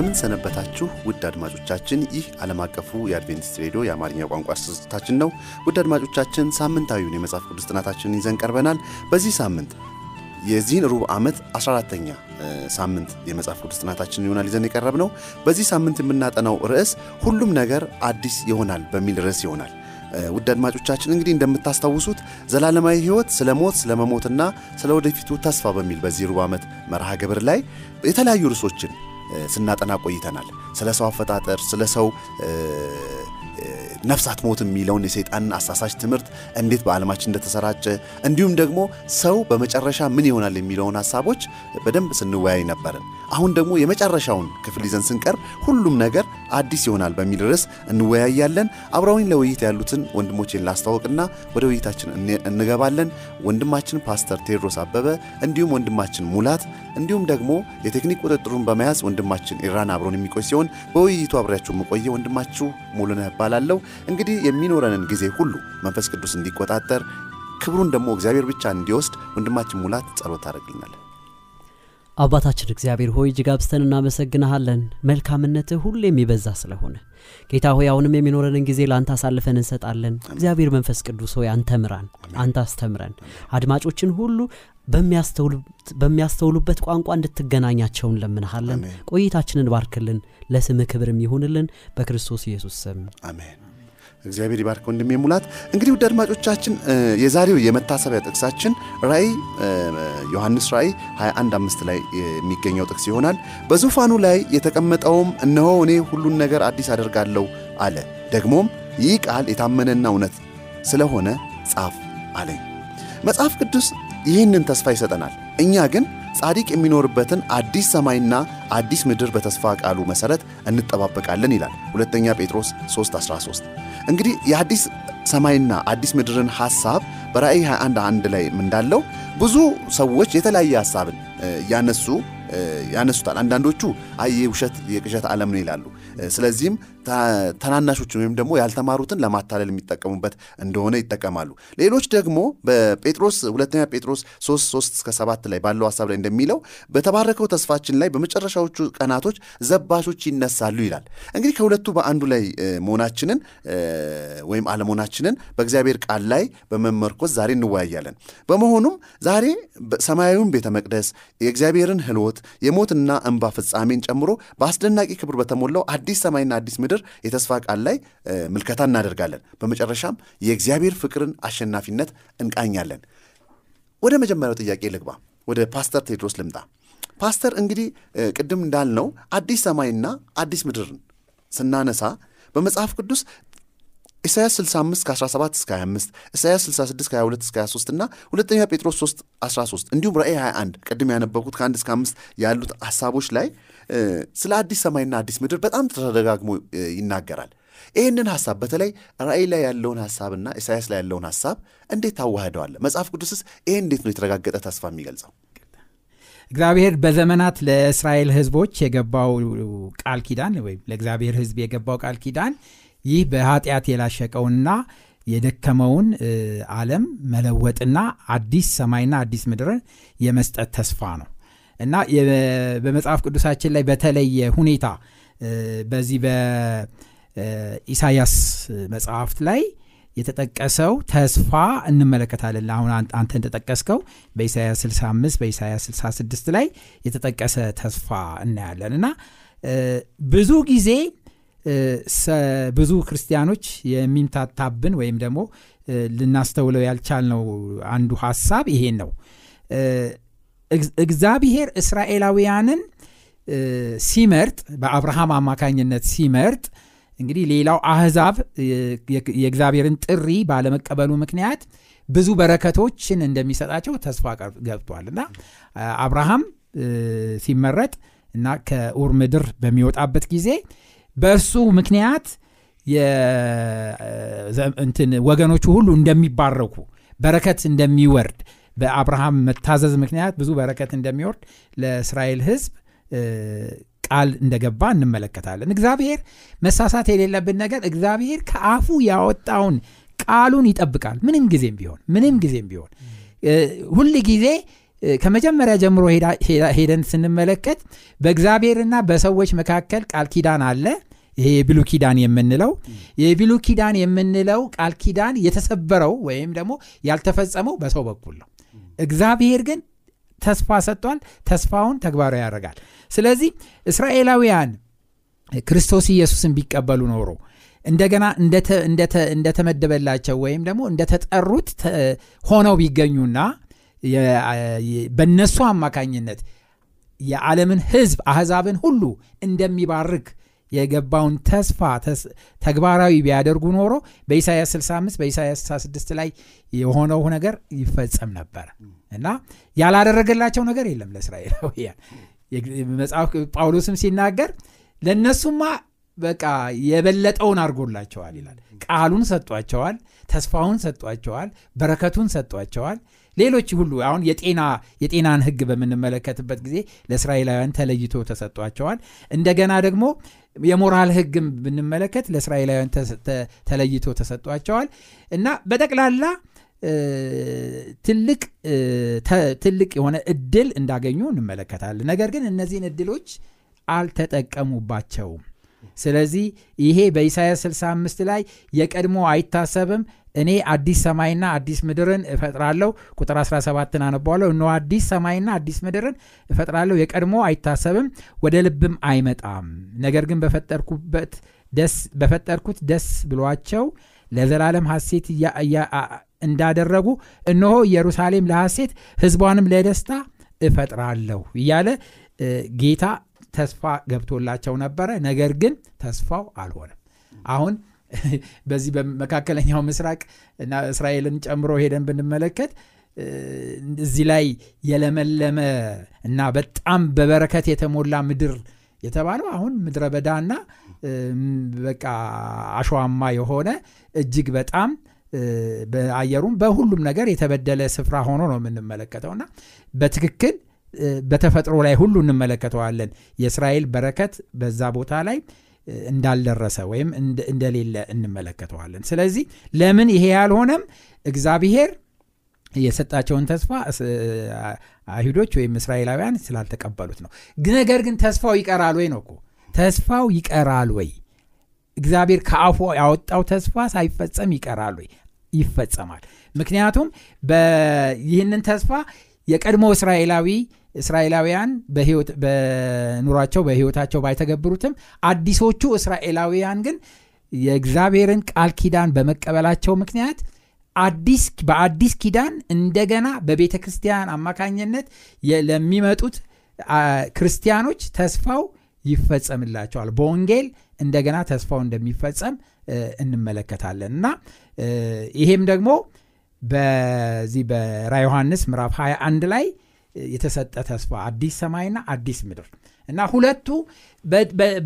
እንደምን ሰነበታችሁ ውድ አድማጮቻችን። ይህ ዓለም አቀፉ የአድቬንቲስት ሬዲዮ የአማርኛ ቋንቋ ስርጭታችን ነው። ውድ አድማጮቻችን ሳምንታዊውን የመጽሐፍ ቅዱስ ጥናታችንን ይዘን ቀርበናል። በዚህ ሳምንት የዚህን ሩብ ዓመት 14ተኛ ሳምንት የመጽሐፍ ቅዱስ ጥናታችን ይሆናል ይዘን የቀረብ ነው። በዚህ ሳምንት የምናጠናው ርዕስ ሁሉም ነገር አዲስ ይሆናል በሚል ርዕስ ይሆናል። ውድ አድማጮቻችን እንግዲህ እንደምታስታውሱት ዘላለማዊ ሕይወት ስለ ሞት ስለ መሞትና ስለ ወደፊቱ ተስፋ በሚል በዚህ ሩብ ዓመት መርሃ ግብር ላይ የተለያዩ ርዕሶችን ስናጠና ቆይተናል። ስለ ሰው አፈጣጠር፣ ስለ ሰው ነፍሳት ሞት የሚለውን የሰይጣንን አሳሳች ትምህርት እንዴት በዓለማችን እንደተሰራጨ እንዲሁም ደግሞ ሰው በመጨረሻ ምን ይሆናል የሚለውን ሀሳቦች በደንብ ስንወያይ ነበርን። አሁን ደግሞ የመጨረሻውን ክፍል ይዘን ስንቀርብ ሁሉም ነገር አዲስ ይሆናል በሚል ርዕስ እንወያያለን። አብረውኝ ለውይይት ያሉትን ወንድሞቼን ላስታወቅና ወደ ውይይታችን እንገባለን። ወንድማችን ፓስተር ቴዎድሮስ አበበ እንዲሁም ወንድማችን ሙላት እንዲሁም ደግሞ የቴክኒክ ቁጥጥሩን በመያዝ ወንድማችን ኢራን አብሮን የሚቆይ ሲሆን በውይይቱ አብሬያችሁ የምቆየ ወንድማችሁ ሙሉነህ እባላለሁ። እንግዲህ የሚኖረንን ጊዜ ሁሉ መንፈስ ቅዱስ እንዲቆጣጠር ክብሩን ደግሞ እግዚአብሔር ብቻ እንዲወስድ ወንድማችን ሙላት ጸሎት ታደርግልናል። አባታችን እግዚአብሔር ሆይ እጅግ አብዝተን እናመሰግንሃለን። መልካምነትህ ሁሌ የሚበዛ ስለሆነ ጌታ ሆይ አሁንም የሚኖረንን ጊዜ ለአንተ አሳልፈን እንሰጣለን። እግዚአብሔር መንፈስ ቅዱስ ሆይ አንተ ምራን፣ አንተ አስተምረን። አድማጮችን ሁሉ በሚያስተውሉበት ቋንቋ እንድትገናኛቸው እንለምንሃለን። ቆይታችንን ባርክልን፣ ለስምህ ክብርም ይሁንልን። በክርስቶስ ኢየሱስ ስም አሜን። እግዚአብሔር ይባርክ ወንድሜ ሙላት። እንግዲህ ውድ አድማጮቻችን የዛሬው የመታሰቢያ ጥቅሳችን ራእይ ዮሐንስ ራእይ 21 አምስት ላይ የሚገኘው ጥቅስ ይሆናል። በዙፋኑ ላይ የተቀመጠውም እነሆ እኔ ሁሉን ነገር አዲስ አደርጋለሁ አለ። ደግሞም ይህ ቃል የታመነና እውነት ስለሆነ ጻፍ አለኝ። መጽሐፍ ቅዱስ ይህንን ተስፋ ይሰጠናል። እኛ ግን ጻድቅ የሚኖርበትን አዲስ ሰማይና አዲስ ምድር በተስፋ ቃሉ መሠረት እንጠባበቃለን ይላል ሁለተኛ ጴጥሮስ 3:13 እንግዲህ የአዲስ ሰማይና አዲስ ምድርን ሐሳብ በራእይ 21 አንድ ላይ እንዳለው ብዙ ሰዎች የተለያየ ሐሳብን ያነሱ ያነሱታል። አንዳንዶቹ አይ ውሸት የቅዠት ዓለም ነው ይላሉ። ስለዚህም ተናናሾችን ወይም ደግሞ ያልተማሩትን ለማታለል የሚጠቀሙበት እንደሆነ ይጠቀማሉ። ሌሎች ደግሞ በጴጥሮስ ሁለተኛ ጴጥሮስ 3 3 እስከ 7 ላይ ባለው ሐሳብ ላይ እንደሚለው በተባረከው ተስፋችን ላይ በመጨረሻዎቹ ቀናቶች ዘባሾች ይነሳሉ ይላል። እንግዲህ ከሁለቱ በአንዱ ላይ መሆናችንን ወይም አለመሆናችንን በእግዚአብሔር ቃል ላይ በመመርኮዝ ዛሬ እንወያያለን። በመሆኑም ዛሬ ሰማያዊውን ቤተ መቅደስ የእግዚአብሔርን ሕልወት የሞትና እንባ ፍጻሜን ጨምሮ በአስደናቂ ክብር በተሞላው አዲስ ሰማይና አዲስ ምድር የተስፋ ቃል ላይ ምልከታ እናደርጋለን። በመጨረሻም የእግዚአብሔር ፍቅርን አሸናፊነት እንቃኛለን። ወደ መጀመሪያው ጥያቄ ልግባ። ወደ ፓስተር ቴዎድሮስ ልምጣ። ፓስተር እንግዲህ ቅድም እንዳልነው አዲስ ሰማይና አዲስ ምድርን ስናነሳ በመጽሐፍ ቅዱስ ኢሳያስ 65 ከ17 እስከ 25 ኢሳያስ 66 ከ22 እስከ 23 እና ሁለተኛ ጴጥሮስ 3 13 እንዲሁም ራእይ 21 ቅድም ያነበብኩት ከ1 እስከ 5 ያሉት ሐሳቦች ላይ ስለ አዲስ ሰማይና አዲስ ምድር በጣም ተደጋግሞ ይናገራል። ይህንን ሐሳብ በተለይ ራእይ ላይ ያለውን ሐሳብና ኢሳያስ ላይ ያለውን ሐሳብ እንዴት ታዋህደዋለ? መጽሐፍ ቅዱስስ ይህ እንዴት ነው የተረጋገጠ ተስፋ የሚገልጸው? እግዚአብሔር በዘመናት ለእስራኤል ሕዝቦች የገባው ቃል ኪዳን ወይም ለእግዚአብሔር ሕዝብ የገባው ቃል ኪዳን ይህ በኃጢአት የላሸቀውንና የደከመውን ዓለም መለወጥና አዲስ ሰማይና አዲስ ምድርን የመስጠት ተስፋ ነው እና በመጽሐፍ ቅዱሳችን ላይ በተለየ ሁኔታ በዚህ በኢሳያስ መጽሐፍት ላይ የተጠቀሰው ተስፋ እንመለከታለን። አሁን አንተ እንደጠቀስከው በኢሳያስ 65 በኢሳያስ 66 ላይ የተጠቀሰ ተስፋ እናያለን እና ብዙ ጊዜ ብዙ ክርስቲያኖች የሚምታታብን ወይም ደግሞ ልናስተውለው ያልቻልነው አንዱ ሐሳብ ይሄን ነው። እግዚአብሔር እስራኤላውያንን ሲመርጥ በአብርሃም አማካኝነት ሲመርጥ እንግዲህ ሌላው አህዛብ የእግዚአብሔርን ጥሪ ባለመቀበሉ ምክንያት ብዙ በረከቶችን እንደሚሰጣቸው ተስፋ ገብቷል እና አብርሃም ሲመረጥ እና ከኡር ምድር በሚወጣበት ጊዜ በእርሱ ምክንያት ወገኖቹ ሁሉ እንደሚባረኩ በረከት እንደሚወርድ በአብርሃም መታዘዝ ምክንያት ብዙ በረከት እንደሚወርድ ለእስራኤል ህዝብ ቃል እንደገባ እንመለከታለን። እግዚአብሔር መሳሳት የሌለብን ነገር እግዚአብሔር ከአፉ ያወጣውን ቃሉን ይጠብቃል። ምንም ጊዜም ቢሆን ምንም ጊዜም ቢሆን። ሁል ጊዜ ከመጀመሪያ ጀምሮ ሄደን ስንመለከት በእግዚአብሔርና በሰዎች መካከል ቃል ኪዳን አለ ይሄ የብሉ ኪዳን የምንለው የብሉ ኪዳን የምንለው ቃል ኪዳን የተሰበረው ወይም ደግሞ ያልተፈጸመው በሰው በኩል ነው። እግዚአብሔር ግን ተስፋ ሰጥቷል ተስፋውን ተግባራዊ ያደርጋል። ስለዚህ እስራኤላውያን ክርስቶስ ኢየሱስን ቢቀበሉ ኖሮ እንደገና እንደተመደበላቸው ወይም ደግሞ እንደተጠሩት ሆነው ቢገኙና በእነሱ አማካኝነት የዓለምን ህዝብ አሕዛብን ሁሉ እንደሚባርክ የገባውን ተስፋ ተግባራዊ ቢያደርጉ ኖሮ በኢሳያስ 65 በኢሳያስ 66 ላይ የሆነው ነገር ይፈጸም ነበር። እና ያላደረገላቸው ነገር የለም ለእስራኤላውያን። መጽሐፍ ጳውሎስም ሲናገር ለእነሱማ በቃ የበለጠውን አድርጎላቸዋል ይላል። ቃሉን ሰጧቸዋል ተስፋውን ሰጧቸዋል በረከቱን ሰጧቸዋል ሌሎች ሁሉ አሁን የጤና የጤናን ህግ በምንመለከትበት ጊዜ ለእስራኤላውያን ተለይቶ ተሰጧቸዋል እንደገና ደግሞ የሞራል ህግም ብንመለከት ለእስራኤላውያን ተለይቶ ተሰጧቸዋል እና በጠቅላላ ትልቅ ትልቅ የሆነ እድል እንዳገኙ እንመለከታለን። ነገር ግን እነዚህን እድሎች አልተጠቀሙባቸውም። ስለዚህ ይሄ በኢሳያስ 65 ላይ የቀድሞ አይታሰብም እኔ አዲስ ሰማይና አዲስ ምድርን እፈጥራለሁ። ቁጥር 17 አነባዋለሁ። እነ አዲስ ሰማይና አዲስ ምድርን እፈጥራለሁ። የቀድሞ አይታሰብም ወደ ልብም አይመጣም። ነገር ግን በፈጠርኩበት በፈጠርኩት ደስ ብሏቸው ለዘላለም ሐሴት እንዳደረጉ እነሆ ኢየሩሳሌም ለሐሴት ህዝቧንም ለደስታ እፈጥራለሁ እያለ ጌታ ተስፋ ገብቶላቸው ነበረ። ነገር ግን ተስፋው አልሆነም። አሁን በዚህ በመካከለኛው ምስራቅ እና እስራኤልን ጨምሮ ሄደን ብንመለከት እዚህ ላይ የለመለመ እና በጣም በበረከት የተሞላ ምድር የተባለው አሁን ምድረ በዳና በቃ አሸዋማ የሆነ እጅግ በጣም በአየሩም በሁሉም ነገር የተበደለ ስፍራ ሆኖ ነው የምንመለከተውና በትክክል በተፈጥሮ ላይ ሁሉ እንመለከተዋለን። የእስራኤል በረከት በዛ ቦታ ላይ እንዳልደረሰ ወይም እንደሌለ እንመለከተዋለን። ስለዚህ ለምን ይሄ ያልሆነም? እግዚአብሔር የሰጣቸውን ተስፋ አይሁዶች ወይም እስራኤላውያን ስላልተቀበሉት ነው። ነገር ግን ተስፋው ይቀራል ወይ ነው ተስፋው ይቀራል ወይ? እግዚአብሔር ከአፉ ያወጣው ተስፋ ሳይፈጸም ይቀራል ወይ? ይፈጸማል። ምክንያቱም ይህንን ተስፋ የቀድሞ እስራኤላዊ እስራኤላውያን በኑሯቸው በህይወታቸው ባይተገብሩትም አዲሶቹ እስራኤላውያን ግን የእግዚአብሔርን ቃል ኪዳን በመቀበላቸው ምክንያት አዲስ በአዲስ ኪዳን እንደገና በቤተ ክርስቲያን አማካኝነት ለሚመጡት ክርስቲያኖች ተስፋው ይፈጸምላቸዋል። በወንጌል እንደገና ተስፋው እንደሚፈጸም እንመለከታለን። እና ይሄም ደግሞ በዚህ በራ ዮሐንስ ምዕራፍ 21 ላይ የተሰጠ ተስፋ አዲስ ሰማይና አዲስ ምድር። እና ሁለቱ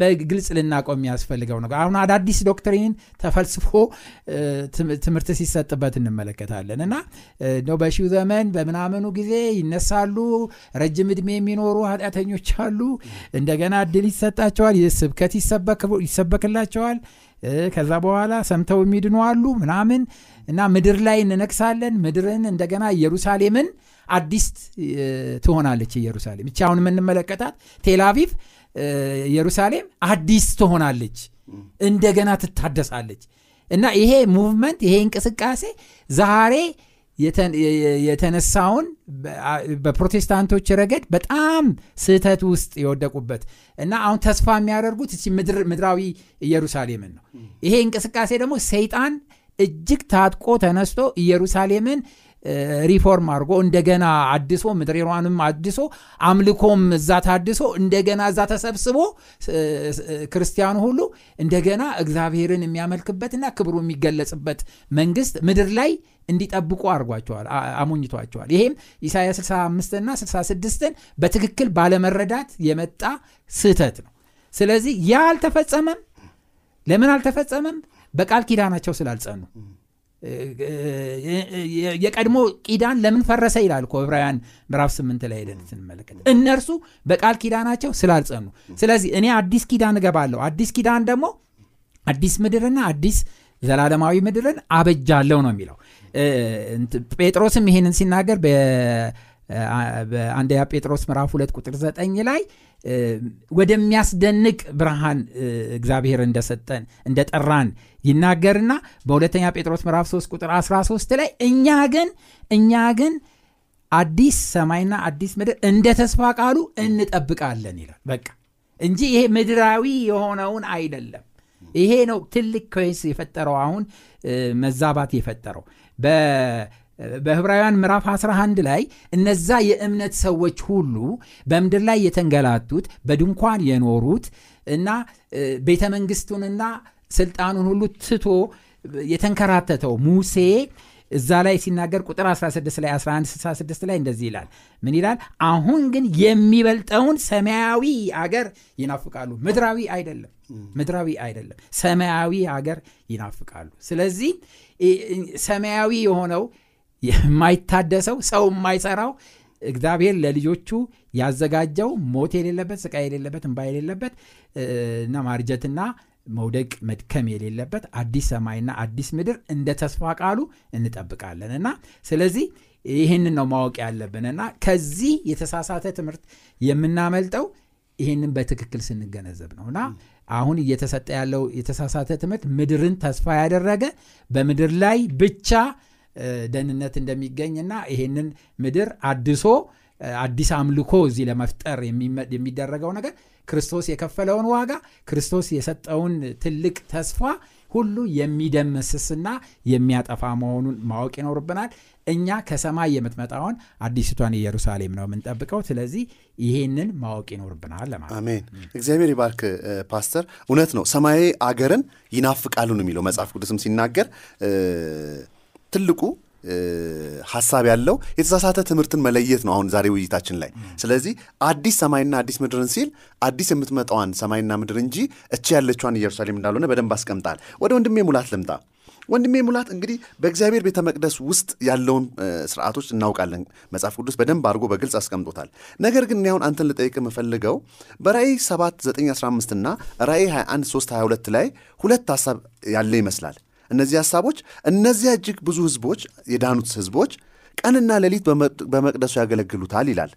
በግልጽ ልናቆም የሚያስፈልገው ነገር። አሁን አዳዲስ ዶክትሪን ተፈልስፎ ትምህርት ሲሰጥበት እንመለከታለን። እና ነው በሺው ዘመን በምናምኑ ጊዜ ይነሳሉ ረጅም ዕድሜ የሚኖሩ ኃጢአተኞች አሉ። እንደገና እድል ይሰጣቸዋል ስብከት ይሰበክላቸዋል። ከዛ በኋላ ሰምተው የሚድኑ አሉ ምናምን። እና ምድር ላይ እንነግሳለን። ምድርን እንደገና ኢየሩሳሌምን አዲስ ትሆናለች ኢየሩሳሌም። እቺ አሁን የምንመለከታት ቴላቪቭ ኢየሩሳሌም አዲስ ትሆናለች። እንደገና ትታደሳለች። እና ይሄ movement ይሄ እንቅስቃሴ ዛሬ የተነሳውን በፕሮቴስታንቶች ረገድ በጣም ስህተት ውስጥ የወደቁበት እና አሁን ተስፋ የሚያደርጉት እቺ ምድራዊ ኢየሩሳሌምን ነው። ይሄ እንቅስቃሴ ደግሞ ሰይጣን እጅግ ታጥቆ ተነስቶ ኢየሩሳሌምን ሪፎርም አድርጎ እንደገና አድሶ ምድሬሯንም አድሶ አምልኮም እዛ ታድሶ እንደገና እዛ ተሰብስቦ ክርስቲያኑ ሁሉ እንደገና እግዚአብሔርን የሚያመልክበትና ክብሩ የሚገለጽበት መንግስት ምድር ላይ እንዲጠብቁ አድርጓቸዋል አሞኝቷቸዋል። ይሄም ኢሳያስ 65 እና 66ን በትክክል ባለመረዳት የመጣ ስህተት ነው። ስለዚህ ያ አልተፈጸመም። ለምን አልተፈጸመም? በቃል ኪዳናቸው ስላልጸኑ የቀድሞ ኪዳን ለምን ፈረሰ ይላል እኮ ዕብራውያን ምዕራፍ ስምንት ላይ ሄደን ስንመለከት። እነርሱ በቃል ኪዳናቸው ስላልጸኑ። ስለዚህ እኔ አዲስ ኪዳን እገባለሁ። አዲስ ኪዳን ደግሞ አዲስ ምድርና አዲስ ዘላለማዊ ምድርን አበጃለሁ ነው የሚለው። ጴጥሮስም ይሄንን ሲናገር በአንደኛ ጴጥሮስ ምዕራፍ ሁለት ቁጥር ዘጠኝ ላይ ወደሚያስደንቅ ብርሃን እግዚአብሔር እንደሰጠን እንደጠራን ይናገርና በሁለተኛ ጴጥሮስ ምዕራፍ 3 ቁጥር 13 ላይ እኛ ግን እኛ ግን አዲስ ሰማይና አዲስ ምድር እንደ ተስፋ ቃሉ እንጠብቃለን ይላል። በቃ እንጂ ይሄ ምድራዊ የሆነውን አይደለም። ይሄ ነው ትልቅ ኮይስ የፈጠረው አሁን መዛባት የፈጠረው በህብራውያን ምዕራፍ 11 ላይ እነዛ የእምነት ሰዎች ሁሉ በምድር ላይ የተንገላቱት በድንኳን የኖሩት እና ቤተ መንግስቱንና ስልጣኑን ሁሉ ትቶ የተንከራተተው ሙሴ እዛ ላይ ሲናገር ቁጥር 16 ላይ 1166 ላይ እንደዚህ ይላል። ምን ይላል? አሁን ግን የሚበልጠውን ሰማያዊ አገር ይናፍቃሉ። ምድራዊ አይደለም ምድራዊ አይደለም። ሰማያዊ አገር ይናፍቃሉ። ስለዚህ ሰማያዊ የሆነው የማይታደሰው ሰው የማይሰራው እግዚአብሔር ለልጆቹ ያዘጋጀው ሞት የሌለበት ስቃይ የሌለበት እንባ የሌለበት እና ማርጀትና መውደቅ መድከም የሌለበት አዲስ ሰማይና አዲስ ምድር እንደ ተስፋ ቃሉ እንጠብቃለን። እና ስለዚህ ይህንን ነው ማወቅ ያለብን። እና ከዚህ የተሳሳተ ትምህርት የምናመልጠው ይህንን በትክክል ስንገነዘብ ነው። እና አሁን እየተሰጠ ያለው የተሳሳተ ትምህርት ምድርን ተስፋ ያደረገ በምድር ላይ ብቻ ደህንነት እንደሚገኝና ይሄንን ምድር አድሶ አዲስ አምልኮ እዚህ ለመፍጠር የሚደረገው ነገር ክርስቶስ የከፈለውን ዋጋ ክርስቶስ የሰጠውን ትልቅ ተስፋ ሁሉ የሚደመስስና የሚያጠፋ መሆኑን ማወቅ ይኖርብናል። እኛ ከሰማይ የምትመጣውን አዲስቷን ኢየሩሳሌም ነው የምንጠብቀው። ስለዚህ ይሄንን ማወቅ ይኖርብናል ለማለት አሜን። እግዚአብሔር ይባርክ ፓስተር። እውነት ነው ሰማያዊ አገርን ይናፍቃሉ ነው የሚለው መጽሐፍ ቅዱስም ሲናገር ትልቁ ሀሳብ ያለው የተሳሳተ ትምህርትን መለየት ነው አሁን ዛሬ ውይይታችን ላይ። ስለዚህ አዲስ ሰማይና አዲስ ምድርን ሲል አዲስ የምትመጣዋን ሰማይና ምድር እንጂ እቺ ያለችዋን ኢየሩሳሌም እንዳልሆነ በደንብ አስቀምጣል። ወደ ወንድሜ ሙላት ልምጣ። ወንድሜ ሙላት እንግዲህ በእግዚአብሔር ቤተ መቅደስ ውስጥ ያለውን ስርዓቶች እናውቃለን። መጽሐፍ ቅዱስ በደንብ አድርጎ በግልጽ አስቀምጦታል። ነገር ግን አሁን አንተን ልጠይቅ የምፈልገው በራእይ 7 9 15 እና ራእይ 21 3 22 ላይ ሁለት ሀሳብ ያለ ይመስላል እነዚህ ሀሳቦች እነዚያ እጅግ ብዙ ህዝቦች የዳኑት ህዝቦች ቀንና ሌሊት በመቅደሱ ያገለግሉታል ይላል።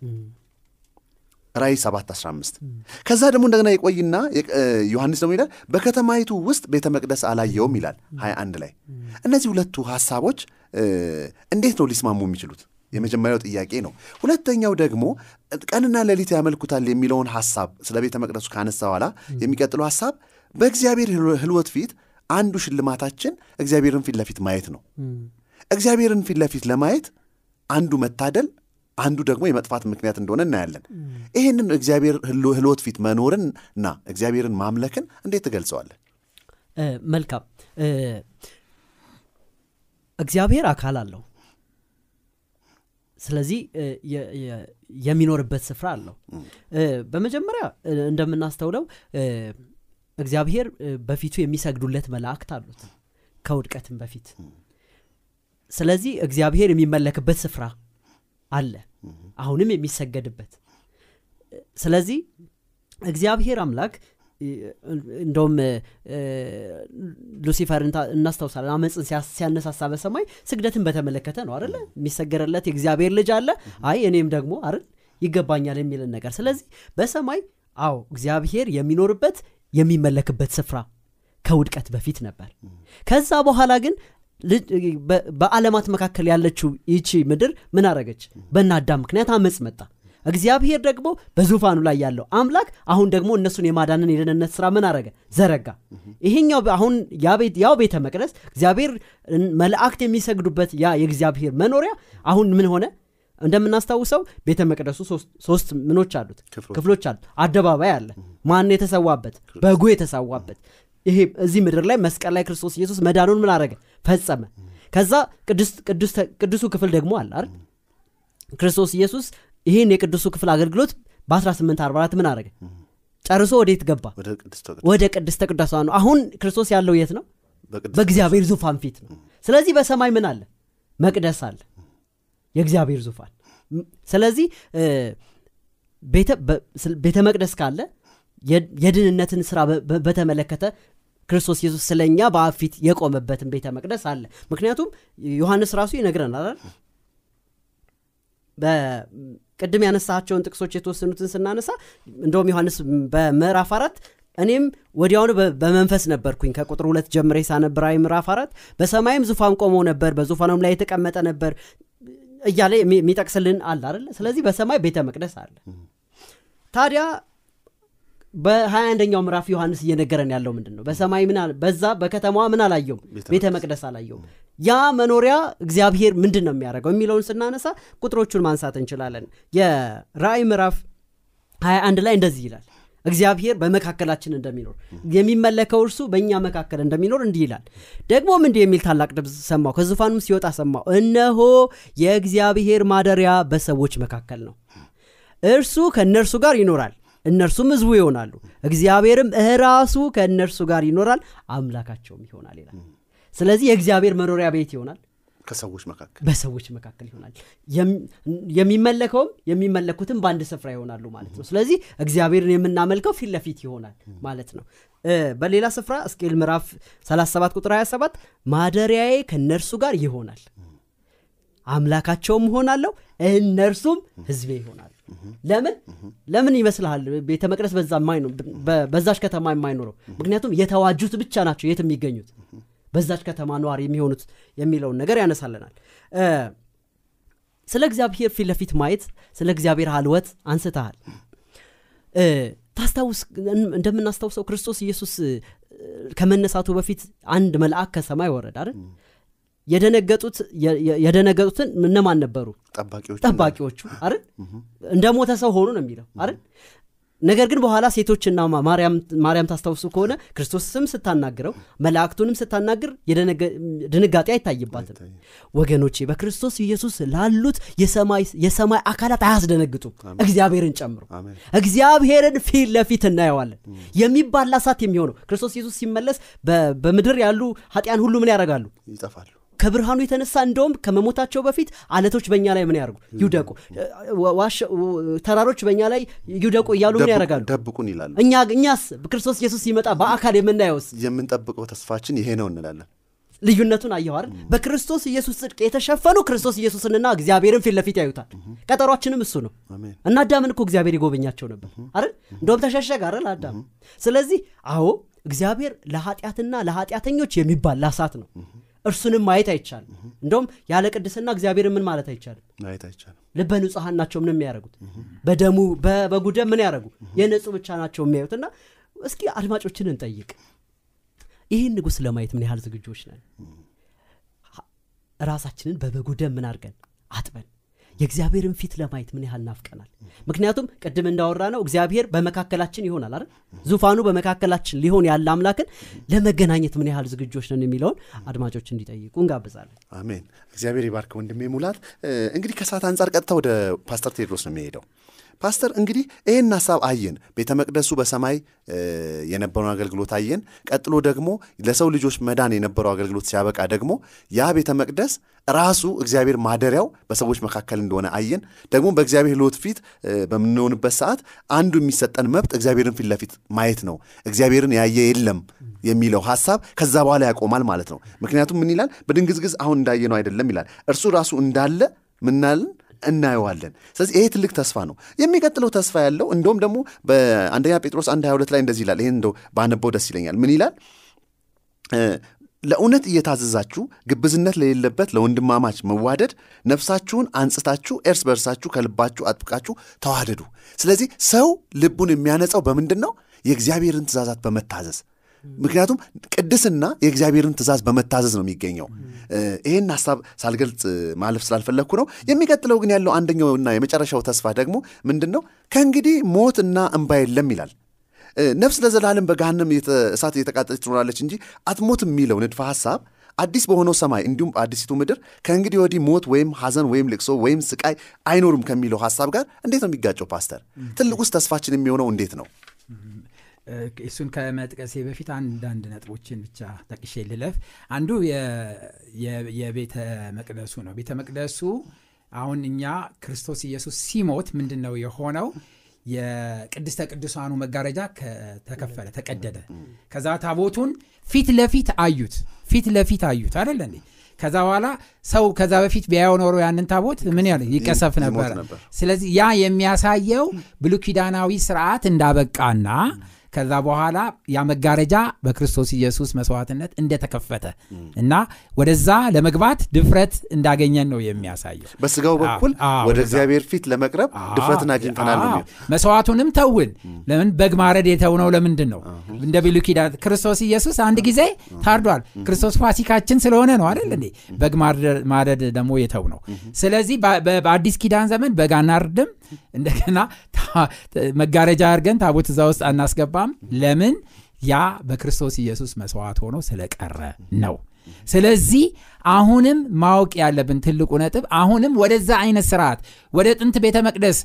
ራይ 7 15 ከዛ ደግሞ እንደገና የቆይና ዮሐንስ ደግሞ ይላል በከተማይቱ ውስጥ ቤተ መቅደስ አላየውም ይላል 21 ላይ። እነዚህ ሁለቱ ሀሳቦች እንዴት ነው ሊስማሙ የሚችሉት? የመጀመሪያው ጥያቄ ነው። ሁለተኛው ደግሞ ቀንና ሌሊት ያመልኩታል የሚለውን ሀሳብ ስለ ቤተ መቅደሱ ካነሳ በኋላ የሚቀጥለው ሀሳብ በእግዚአብሔር ህልወት ፊት አንዱ ሽልማታችን እግዚአብሔርን ፊት ለፊት ማየት ነው። እግዚአብሔርን ፊት ለፊት ለማየት አንዱ መታደል አንዱ ደግሞ የመጥፋት ምክንያት እንደሆነ እናያለን። ይህንን እግዚአብሔር ህልወት ፊት መኖርን እና እግዚአብሔርን ማምለክን እንዴት ትገልጸዋለን መልካም። እግዚአብሔር አካል አለው። ስለዚህ የሚኖርበት ስፍራ አለው። በመጀመሪያ እንደምናስተውለው እግዚአብሔር በፊቱ የሚሰግዱለት መላእክት አሉት ከውድቀትም በፊት። ስለዚህ እግዚአብሔር የሚመለክበት ስፍራ አለ አሁንም የሚሰገድበት። ስለዚህ እግዚአብሔር አምላክ እንደውም ሉሲፈር እናስታውሳለን። አመፅን ሲያነሳሳ በሰማይ ስግደትን በተመለከተ ነው አደለ የሚሰገረለት የእግዚአብሔር ልጅ አለ። አይ እኔም ደግሞ አይደል? ይገባኛል የሚልን ነገር። ስለዚህ በሰማይ አዎ እግዚአብሔር የሚኖርበት የሚመለክበት ስፍራ ከውድቀት በፊት ነበር። ከዛ በኋላ ግን በዓለማት መካከል ያለችው ይቺ ምድር ምን አረገች በናዳም ምክንያት አመፅ መጣ። እግዚአብሔር ደግሞ በዙፋኑ ላይ ያለው አምላክ አሁን ደግሞ እነሱን የማዳንን የደህንነት ስራ ምን አረገ ዘረጋ። ይሄኛው አሁን ያው ቤተ መቅደስ እግዚአብሔር መላእክት የሚሰግዱበት ያ የእግዚአብሔር መኖሪያ አሁን ምን ሆነ እንደምናስታውሰው ቤተ መቅደሱ ሶስት ምኖች አሉት። ክፍሎች። አሉት አደባባይ አለ። ማን የተሰዋበት? በጉ የተሰዋበት። ይሄ እዚህ ምድር ላይ መስቀል ላይ ክርስቶስ ኢየሱስ መዳኑን ምን አረገ ፈጸመ። ከዛ ቅዱሱ ክፍል ደግሞ አለ አይደል? ክርስቶስ ኢየሱስ ይህን የቅዱሱ ክፍል አገልግሎት በ1844 ምን አረገ ጨርሶ ወዴት ገባ? ወደ ቅድስተ ቅዱሳን። ነው። አሁን ክርስቶስ ያለው የት ነው? በእግዚአብሔር ዙፋን ፊት ነው። ስለዚህ በሰማይ ምን አለ? መቅደስ አለ የእግዚአብሔር ዙፋን። ስለዚህ ቤተ- መቅደስ ካለ የድህንነትን ስራ በተመለከተ ክርስቶስ ኢየሱስ ስለኛ በአብ ፊት የቆመበትን ቤተ መቅደስ አለ። ምክንያቱም ዮሐንስ ራሱ ይነግረናል አይደል? ያነሳቸውን ጥቅሶች የተወሰኑትን ስናነሳ እንደውም ዮሐንስ በምዕራፍ አራት እኔም ወዲያውኑ በመንፈስ ነበርኩኝ። ከቁጥር ሁለት ጀምሬ ሳነብ ራእይ ምዕራፍ አራት በሰማይም ዙፋን ቆሞ ነበር በዙፋኑም ላይ የተቀመጠ ነበር እያለ የሚ- የሚጠቅስልን አለ አይደለ ስለዚህ በሰማይ ቤተ መቅደስ አለ። ታዲያ በ21ኛው ምዕራፍ ዮሐንስ እየነገረን ያለው ምንድን ነው በሰማይ ምን በዛ በከተማዋ ምን አላየውም? ቤተ ቤተ መቅደስ አላየውም። ያ መኖሪያ እግዚአብሔር ምንድን ነው የሚያደርገው የሚለውን ስናነሳ ቁጥሮቹን ማንሳት እንችላለን። የራእይ ምዕራፍ 21 ላይ እንደዚህ ይላል እግዚአብሔር በመካከላችን እንደሚኖር የሚመለከው እርሱ በእኛ መካከል እንደሚኖር እንዲህ ይላል። ደግሞም እንዲህ የሚል ታላቅ ድምፅ ሰማው ከዙፋኑም ሲወጣ ሰማው እነሆ የእግዚአብሔር ማደሪያ በሰዎች መካከል ነው። እርሱ ከእነርሱ ጋር ይኖራል እነርሱም ህዝቡ ይሆናሉ። እግዚአብሔርም ራሱ ከእነርሱ ጋር ይኖራል አምላካቸውም ይሆናል ይላል። ስለዚህ የእግዚአብሔር መኖሪያ ቤት ይሆናል ከሰዎች መካከል? በሰዎች መካከል ይሆናል። የሚመለከውም የሚመለኩትም በአንድ ስፍራ ይሆናሉ ማለት ነው። ስለዚህ እግዚአብሔርን የምናመልከው ፊት ለፊት ይሆናል ማለት ነው። በሌላ ስፍራ እስቄል ምዕራፍ 37 ቁጥር 27 ማደሪያዬ ከእነርሱ ጋር ይሆናል። አምላካቸውም እሆናለሁ እነርሱም ህዝቤ ይሆናሉ። ለምን? ለምን ይመስልሃል? ቤተ መቅደስ በዛች ከተማ የማይኖረው? ምክንያቱም የተዋጁት ብቻ ናቸው የት የሚገኙት በዛች ከተማ ነዋሪ የሚሆኑት የሚለውን ነገር ያነሳልናል። ስለ እግዚአብሔር ፊት ለፊት ማየት ስለ እግዚአብሔር halወት አንስተሃል። ታስታውስ እንደምናስታውሰው ክርስቶስ ኢየሱስ ከመነሳቱ በፊት አንድ መልአክ ከሰማይ ወረድ አይደል? የደነገጡት የደነገጡትን እነማን ነበሩ? ጠባቂዎቹ አይደል? እንደ ሞተ ሰው ሆኑ ነው የሚለው አይደል ነገር ግን በኋላ ሴቶችና ማርያም ታስታውሱ ከሆነ ክርስቶስም ስታናግረው መላእክቱንም ስታናግር ድንጋጤ አይታይባትም። ወገኖቼ በክርስቶስ ኢየሱስ ላሉት የሰማይ አካላት አያስደነግጡም። እግዚአብሔርን ጨምሮ እግዚአብሔርን ፊት ለፊት እናየዋለን። የሚባላ እሳት የሚሆነው ክርስቶስ ኢየሱስ ሲመለስ በምድር ያሉ ኃጢያን ሁሉ ምን ያደርጋሉ? ይጠፋሉ ከብርሃኑ የተነሳ እንደውም ከመሞታቸው በፊት አለቶች በእኛ ላይ ምን ያደርጉ? ይውደቁ። ተራሮች በእኛ ላይ ይውደቁ እያሉ ምን ያደርጋሉ? ደብቁን ይላሉ። እኛ እኛስ ክርስቶስ ኢየሱስ ሲመጣ በአካል የምናየውስ? የምንጠብቀው ተስፋችን ይሄ ነው እንላለን። ልዩነቱን አይደል? በክርስቶስ ኢየሱስ ጽድቅ የተሸፈኑ ክርስቶስ ኢየሱስንና እግዚአብሔርን ፊት ለፊት ያዩታል። ቀጠሯችንም እሱ ነው። እና አዳምን እኮ እግዚአብሔር ይጎበኛቸው ነበር። አይደል? እንደውም ተሸሸገ አይደል አዳም? ስለዚህ አዎ እግዚአብሔር ለኃጢአትና ለኃጢአተኞች የሚባል ላሳት ነው እርሱንም ማየት አይቻልም። እንደውም ያለ ቅድስና እግዚአብሔርን ምን ማለት አይቻልም? ልበ ንጹሐን ናቸው ምን የሚያደርጉት በደሙ በ- በጉ ደም ምን ያደረጉ የነጹ ብቻ ናቸው የሚያዩትና እስኪ አድማጮችን እንጠይቅ። ይህን ንጉሥ ለማየት ምን ያህል ዝግጆች ነን? ራሳችንን በበጉ ደም ምን አድርገን? አጥበን የእግዚአብሔርን ፊት ለማየት ምን ያህል ናፍቀናል? ምክንያቱም ቅድም እንዳወራ ነው እግዚአብሔር በመካከላችን ይሆናል አይደል? ዙፋኑ በመካከላችን ሊሆን ያለ አምላክን ለመገናኘት ምን ያህል ዝግጆች ነን የሚለውን አድማጮች እንዲጠይቁ እንጋብዛለን። አሜን። እግዚአብሔር ይባርክ ወንድሜ ሙላት። እንግዲህ ከሰዓት አንጻር ቀጥታ ወደ ፓስተር ቴድሮስ ነው የሚሄደው ፓስተር እንግዲህ ይህን ሀሳብ አየን። ቤተ መቅደሱ በሰማይ የነበረውን አገልግሎት አየን። ቀጥሎ ደግሞ ለሰው ልጆች መዳን የነበረው አገልግሎት ሲያበቃ ደግሞ ያ ቤተ መቅደስ ራሱ እግዚአብሔር ማደሪያው በሰዎች መካከል እንደሆነ አየን። ደግሞ በእግዚአብሔር ሎት ፊት በምንሆንበት ሰዓት አንዱ የሚሰጠን መብት እግዚአብሔርን ፊት ለፊት ማየት ነው። እግዚአብሔርን ያየ የለም የሚለው ሀሳብ ከዛ በኋላ ያቆማል ማለት ነው። ምክንያቱም ምን ይላል? በድንግዝግዝ አሁን እንዳየነው አይደለም ይላል። እርሱ ራሱ እንዳለ ምናልን እናየዋለን። ስለዚህ ይሄ ትልቅ ተስፋ ነው። የሚቀጥለው ተስፋ ያለው እንደውም ደግሞ በአንደኛ ጴጥሮስ 1 22 ላይ እንደዚህ ይላል። ይህን እንደው ባነበው ደስ ይለኛል። ምን ይላል? ለእውነት እየታዘዛችሁ ግብዝነት ለሌለበት ለወንድማማች መዋደድ ነፍሳችሁን አንጽታችሁ እርስ በርሳችሁ ከልባችሁ አጥብቃችሁ ተዋደዱ። ስለዚህ ሰው ልቡን የሚያነጻው በምንድን ነው? የእግዚአብሔርን ትእዛዛት በመታዘዝ ምክንያቱም ቅድስና የእግዚአብሔርን ትእዛዝ በመታዘዝ ነው የሚገኘው። ይህን ሀሳብ ሳልገልጽ ማለፍ ስላልፈለግኩ ነው። የሚቀጥለው ግን ያለው አንደኛውና የመጨረሻው ተስፋ ደግሞ ምንድን ነው ከእንግዲህ ሞት እና እንባ የለም ይላል። ነፍስ ለዘላለም በገሃነም እሳት እየተቃጠለች ትኖራለች እንጂ አትሞትም የሚለው ንድፈ ሐሳብ አዲስ በሆነው ሰማይ እንዲሁም በአዲሲቱ ምድር ከእንግዲህ ወዲህ ሞት ወይም ሐዘን ወይም ልቅሶ ወይም ስቃይ አይኖርም ከሚለው ሐሳብ ጋር እንዴት ነው የሚጋጨው ፓስተር? ትልቁስ ተስፋችን የሚሆነው እንዴት ነው እሱን ከመጥቀሴ በፊት አንዳንድ ነጥቦችን ብቻ ጠቅሼ ልለፍ። አንዱ የቤተ መቅደሱ ነው። ቤተ መቅደሱ አሁን እኛ ክርስቶስ ኢየሱስ ሲሞት ምንድን ነው የሆነው? የቅድስተ ቅዱሳኑ መጋረጃ ተከፈለ፣ ተቀደደ። ከዛ ታቦቱን ፊት ለፊት አዩት፣ ፊት ለፊት አዩት አይደለ እንዴ? ከዛ በኋላ ሰው ከዛ በፊት ቢያየው ኖሮ ያንን ታቦት ምን ያለ ይቀሰፍ ነበረ። ስለዚህ ያ የሚያሳየው ብሉይ ኪዳናዊ ስርዓት እንዳበቃና ከዛ በኋላ ያ መጋረጃ በክርስቶስ ኢየሱስ መስዋዕትነት እንደተከፈተ እና ወደዛ ለመግባት ድፍረት እንዳገኘን ነው የሚያሳየው። በስጋው በኩል ወደ እግዚአብሔር ፊት ለመቅረብ ድፍረትን አግኝተናል መስዋዕቱንም ተውን። ለምን በግ ማረድ የተውነው ለምንድን ነው? እንደ ብሉይ ኪዳን ክርስቶስ ኢየሱስ አንድ ጊዜ ታርዷል። ክርስቶስ ፋሲካችን ስለሆነ ነው አይደል እንዴ? በግ ማረድ ደግሞ የተው ነው። ስለዚህ በአዲስ ኪዳን ዘመን በግ አናርድም። እንደገና መጋረጃ አድርገን ታቦት እዛ ውስጥ አናስገባም። ለምን? ያ በክርስቶስ ኢየሱስ መስዋዕት ሆኖ ስለቀረ ነው። ስለዚህ አሁንም ማወቅ ያለብን ትልቁ ነጥብ አሁንም ወደዛ አይነት ስርዓት ወደ ጥንት ቤተ መቅደስ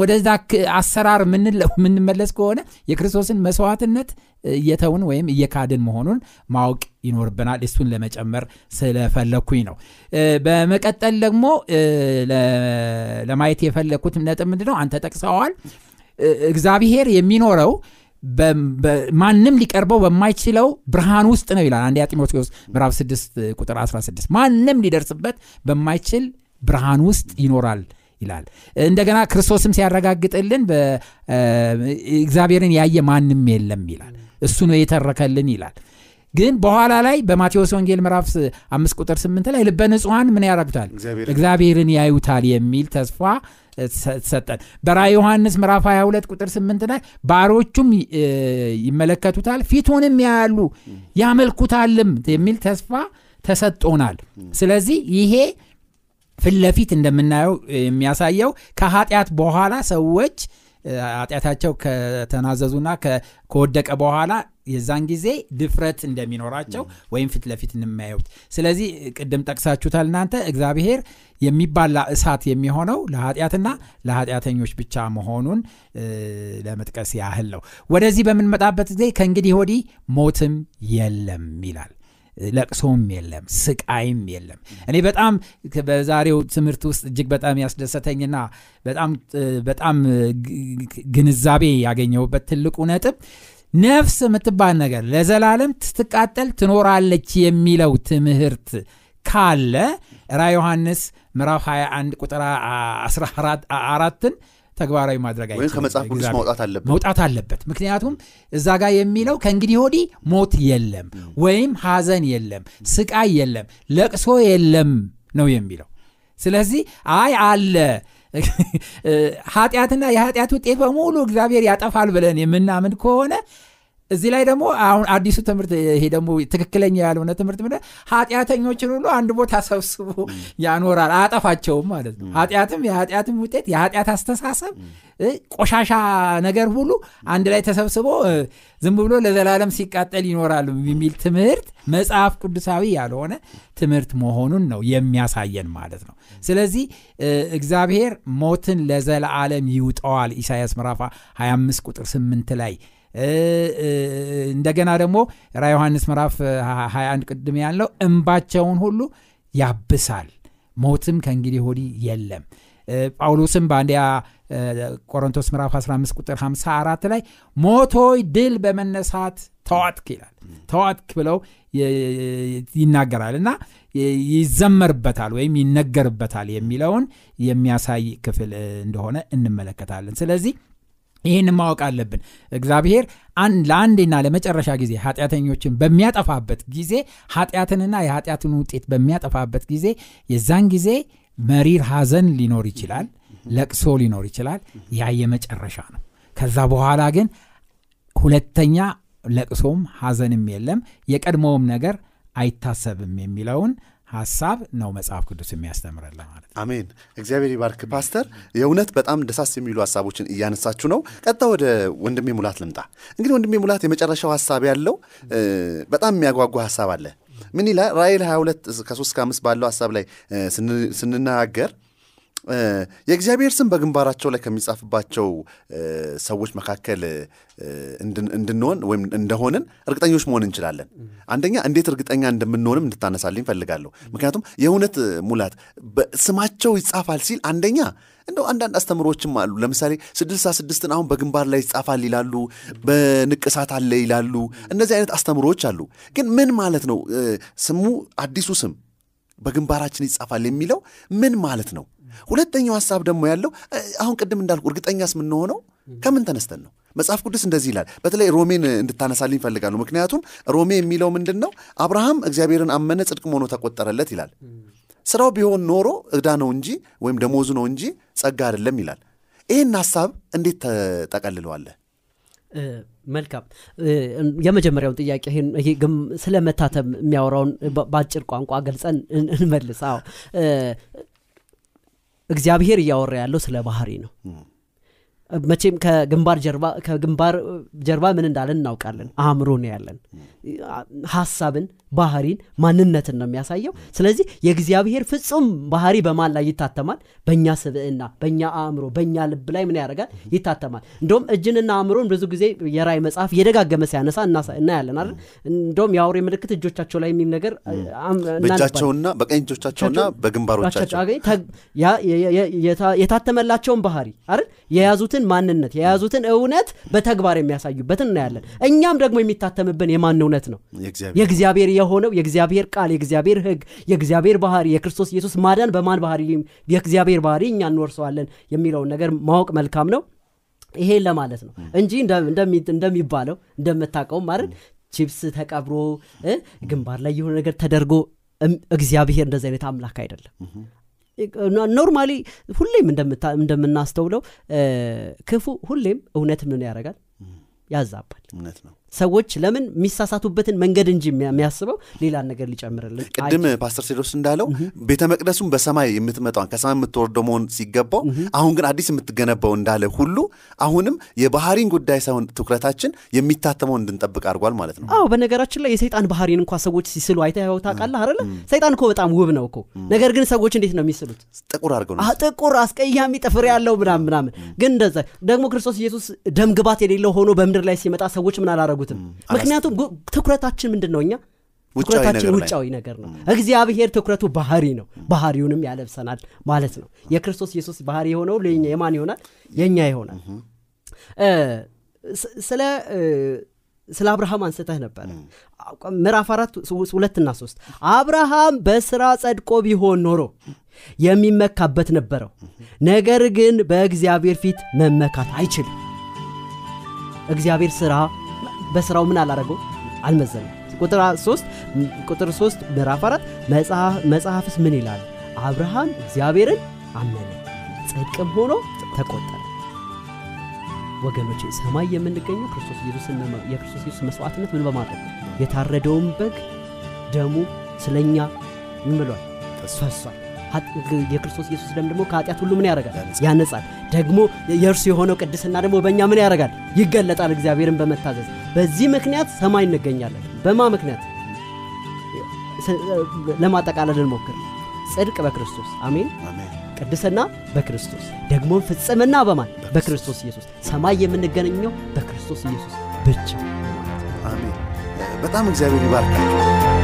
ወደዛ አሰራር የምንመለስ ከሆነ የክርስቶስን መስዋዕትነት እየተውን ወይም እየካድን መሆኑን ማወቅ ይኖርብናል። እሱን ለመጨመር ስለፈለግኩኝ ነው። በመቀጠል ደግሞ ለማየት የፈለግኩት ነጥብ ምንድነው? አንተ ጠቅሰዋል። እግዚአብሔር የሚኖረው ማንም ሊቀርበው በማይችለው ብርሃን ውስጥ ነው ይላል አንደኛ ጢሞቴዎስ ምዕራፍ 6 ቁጥር 16 ማንም ሊደርስበት በማይችል ብርሃን ውስጥ ይኖራል ይላል። እንደገና ክርስቶስም ሲያረጋግጥልን እግዚአብሔርን ያየ ማንም የለም ይላል። እሱ ነው የተረከልን ይላል ግን በኋላ ላይ በማቴዎስ ወንጌል ምዕራፍ 5 ቁጥር 8 ላይ ልበ ንጹሐን ምን ያረጉታል እግዚአብሔርን ያዩታል የሚል ተስፋ ሰጠን። በራ ዮሐንስ ምዕራፍ 22 ቁጥር 8 ላይ ባሮቹም ይመለከቱታል ፊቱንም ያያሉ ያመልኩታልም የሚል ተስፋ ተሰጦናል ስለዚህ ይሄ ፊት ለፊት እንደምናየው የሚያሳየው ከኃጢአት በኋላ ሰዎች ኃጢአታቸው ከተናዘዙና ከወደቀ በኋላ የዛን ጊዜ ድፍረት እንደሚኖራቸው ወይም ፊት ለፊት እንማያዩት ስለዚህ ቅድም ጠቅሳችሁታል እናንተ እግዚአብሔር የሚባላ እሳት የሚሆነው ለኃጢአትና ለኃጢአተኞች ብቻ መሆኑን ለመጥቀስ ያህል ነው። ወደዚህ በምንመጣበት ጊዜ ከእንግዲህ ወዲህ ሞትም የለም ይላል። ለቅሶም የለም ስቃይም የለም። እኔ በጣም በዛሬው ትምህርት ውስጥ እጅግ በጣም ያስደሰተኝና በጣም ግንዛቤ ያገኘሁበት ትልቁ ነጥብ ነፍስ የምትባል ነገር ለዘላለም ስትቃጠል ትኖራለች የሚለው ትምህርት ካለ ራ ዮሐንስ ምዕራፍ 21 ቁጥር 14ን ተግባራዊ ማድረግ ወይም ከመጽሐፍ ቅዱስ ማውጣት አለበት። መውጣት አለበት። ምክንያቱም እዛ ጋር የሚለው ከእንግዲህ ወዲህ ሞት የለም ወይም ሐዘን የለም ስቃይ የለም ለቅሶ የለም ነው የሚለው። ስለዚህ አይ አለ ኃጢአትና የኃጢአት ውጤት በሙሉ እግዚአብሔር ያጠፋል ብለን የምናምን ከሆነ እዚህ ላይ ደግሞ አሁን አዲሱ ትምህርት ይሄ ደግሞ ትክክለኛ ያልሆነ ትምህርት ምንድን ኃጢአተኞችን ሁሉ አንድ ቦታ ሰብስቦ ያኖራል። አያጠፋቸውም ማለት ነው። ኃጢአትም የኃጢአትም ውጤት የኃጢአት አስተሳሰብ ቆሻሻ ነገር ሁሉ አንድ ላይ ተሰብስቦ ዝም ብሎ ለዘላለም ሲቃጠል ይኖራሉ የሚል ትምህርት መጽሐፍ ቅዱሳዊ ያልሆነ ትምህርት መሆኑን ነው የሚያሳየን ማለት ነው። ስለዚህ እግዚአብሔር ሞትን ለዘላለም ይውጠዋል። ኢሳያስ ምዕራፍ 25 ቁጥር 8 ላይ እንደገና ደግሞ ራ ዮሐንስ ምዕራፍ 21 ቅድም ያለው እንባቸውን ሁሉ ያብሳል። ሞትም ከእንግዲህ ወዲህ የለም። ጳውሎስም በአንዲያ ቆሮንቶስ ምዕራፍ 15 ቁጥር 54 ላይ ሞቶይ ድል በመነሳት ተዋጥክ ይላል። ተዋጥክ ብለው ይናገራል እና ይዘመርበታል ወይም ይነገርበታል የሚለውን የሚያሳይ ክፍል እንደሆነ እንመለከታለን። ስለዚህ ይህን ማወቅ አለብን። እግዚአብሔር ለአንዴና ለመጨረሻ ጊዜ ኃጢአተኞችን በሚያጠፋበት ጊዜ ኃጢአትንና የኃጢአትን ውጤት በሚያጠፋበት ጊዜ የዛን ጊዜ መሪር ሐዘን ሊኖር ይችላል ለቅሶ ሊኖር ይችላል። ያ የመጨረሻ ነው። ከዛ በኋላ ግን ሁለተኛ ለቅሶም ሐዘንም የለም የቀድሞውም ነገር አይታሰብም የሚለውን ሀሳብ ነው መጽሐፍ ቅዱስ የሚያስተምረለ ማለት አሜን። እግዚአብሔር ይባርክ ፓስተር። የእውነት በጣም ደሳስ የሚሉ ሀሳቦችን እያነሳችሁ ነው። ቀጣ ወደ ወንድሜ ሙላት ልምጣ። እንግዲህ ወንድሜ ሙላት የመጨረሻው ሀሳብ ያለው በጣም የሚያጓጓ ሀሳብ አለ። ምን ይላል? ራይል 22 ከ3 ከ5 ባለው ሀሳብ ላይ ስንናገር የእግዚአብሔር ስም በግንባራቸው ላይ ከሚጻፍባቸው ሰዎች መካከል እንድንሆን ወይም እንደሆንን እርግጠኞች መሆን እንችላለን። አንደኛ እንዴት እርግጠኛ እንደምንሆንም እንድታነሳልኝ ፈልጋለሁ። ምክንያቱም የእውነት ሙላት በስማቸው ይጻፋል ሲል አንደኛ እንደው አንዳንድ አስተምሮችም አሉ። ለምሳሌ ስድስት ስድስትን አሁን በግንባር ላይ ይጻፋል ይላሉ፣ በንቅሳት አለ ይላሉ። እነዚህ አይነት አስተምሮዎች አሉ። ግን ምን ማለት ነው ስሙ አዲሱ ስም በግንባራችን ይጻፋል የሚለው ምን ማለት ነው? ሁለተኛው ሀሳብ ደግሞ ያለው አሁን ቅድም እንዳልኩ እርግጠኛስ የምንሆነው ከምን ተነስተን ነው? መጽሐፍ ቅዱስ እንደዚህ ይላል። በተለይ ሮሜን እንድታነሳልኝ ይፈልጋሉ። ምክንያቱም ሮሜ የሚለው ምንድን ነው? አብርሃም እግዚአብሔርን አመነ ጽድቅም ሆኖ ተቆጠረለት ይላል። ስራው ቢሆን ኖሮ ዕዳ ነው እንጂ ወይም ደሞዙ ነው እንጂ ጸጋ አይደለም ይላል። ይህን ሀሳብ እንዴት ተጠቀልለዋለህ? መልካም የመጀመሪያውን ጥያቄ ይሄ ግም ስለ መታተም የሚያወራውን በአጭር ቋንቋ ገልጸን እን- እንመልስ። አዎ እግዚአብሔር እያወራ ያለው ስለ ባህሪ ነው። መቼም ከግንባር ጀርባ ከግንባር ጀርባ ምን እንዳለን እናውቃለን። አእምሮ ነው ያለን። ሀሳብን፣ ባህሪን፣ ማንነትን ነው የሚያሳየው። ስለዚህ የእግዚአብሔር ፍጹም ባህሪ በማን ላይ ይታተማል? በእኛ ስብዕና፣ በእኛ አእምሮ፣ በእኛ ልብ ላይ ምን ያደርጋል? ይታተማል። እንደውም እጅንና አእምሮን ብዙ ጊዜ የራእይ መጽሐፍ እየደጋገመ ሲያነሳ እናያለን አይደል? እንደውም የአውሬ ምልክት እጆቻቸው ላይ የሚል ነገር በእጃቸውና በቀኝ እጆቻቸውና በግንባሮቻቸው የታተመላቸውን ባህሪ አይደል የያዙትን ማንነት የያዙትን እውነት በተግባር የሚያሳዩበትን እናያለን። እኛም ደግሞ የሚታተምብን የማን እውነት ነው? የእግዚአብሔር የሆነው የእግዚአብሔር ቃል፣ የእግዚአብሔር ሕግ፣ የእግዚአብሔር ባህሪ፣ የክርስቶስ ኢየሱስ ማዳን በማን ባህሪ የእግዚአብሔር ባህሪ እኛ እንወርሰዋለን የሚለውን ነገር ማወቅ መልካም ነው። ይሄን ለማለት ነው እንጂ እንደ- እንደሚ- እንደሚባለው እንደምታውቀውም አይደል ቺፕስ ተቀብሮ ግንባር ላይ የሆነ ነገር ተደርጎ እግዚአብሔር እንደዚህ አይነት አምላክ አይደለም። Normally ሁሌም እንደምናስተውለው ክፉ ሁሌም እውነት ምን ያደርጋል ያዛባል። እውነት ነው። ሰዎች ለምን የሚሳሳቱበትን መንገድ እንጂ የሚያ- የሚያስበው ሌላን ነገር ሊጨምርልን ቅድም ፓስተር ቴዎድሮስ እንዳለው ቤተ መቅደሱን በሰማይ የምትመጣውን ከሰማይ የምትወርደው መሆን ሲገባው አሁን ግን አዲስ የምትገነባው እንዳለ ሁሉ አሁንም የባህሪን ጉዳይ ሳይሆን ትኩረታችን የሚታተመውን እንድንጠብቅ አድርጓል ማለት ነው። አዎ በነገራችን ላይ የሰይጣን ባህሪን እንኳ ሰዎች ሲስሉ አይተኸው ታውቃለህ አይደለ? ሰይጣን እኮ በጣም ውብ ነው እኮ። ነገር ግን ሰዎች እንዴት ነው የሚስሉት? ጥቁር አድርገው ጥቁር አስቀያሚ ጥፍር ያለው ምናምን ምናምን። ግን እንደዛ ደግሞ ክርስቶስ ኢየሱስ ደም ግባት የሌለው ሆኖ በምድር ላይ ሲመጣ ሰዎች ምን አላረጉትም ምክንያቱም ትኩረታችን ምንድን ነው እኛ ትኩረታችን ውጫዊ ነገር ነው። እግዚአብሔር ትኩረቱ ባህሪ ነው። ባህሪውንም ያለብሰናል ማለት ነው። የክርስቶስ ኢየሱስ ባህሪ የሆነው ለኛ የማን ይሆናል? የእኛ ይሆናል። ስለ ስለ አብርሃም አንስተህ ነበረ ምዕራፍ አራት ሁለትና ሶስት አብርሃም በስራ ጸድቆ ቢሆን ኖሮ የሚመካበት ነበረው። ነገር ግን በእግዚአብሔር ፊት መመካት አይችልም። እግዚአብሔር ስራ በስራው ምን አላረገው አልመዘንም ቁጥር ሶስት ቁጥር ሶስት ምዕራፍ አራት መጽሐፍ- መጽሐፍስ ምን ይላል? አብርሃም እግዚአብሔርን አመነ ጽድቅም ሆኖ ተቆጠረ። ወገኖች ሰማይ የምንገኘው ክርስቶስ የክርስቶስ ኢየሱስ መስዋዕትነት ምን በማድረግ? የታረደውን በግ ደሙ ስለኛ ምን ብሏል? ፈሷል የክርስቶስ ኢየሱስ ደም ደግሞ ከኃጢአት ሁሉ ምን ያደርጋል? ያነጻል። ደግሞ የእርሱ የሆነው ቅድስና ደግሞ በእኛ ምን ያደርጋል? ይገለጣል እግዚአብሔርን በመታዘዝ። በዚህ ምክንያት ሰማይ እንገኛለን። በማ ምክንያት? ለማጠቃለል እንሞክር። ጽድቅ በክርስቶስ። አሜን። ቅድስና በክርስቶስ። ደግሞ ፍጽምና በማን? በክርስቶስ። ኢየሱስ። ሰማይ የምንገናኘው በክርስቶስ ኢየሱስ ብቻ። አሜን። በጣም እግዚአብሔር ይባርካል።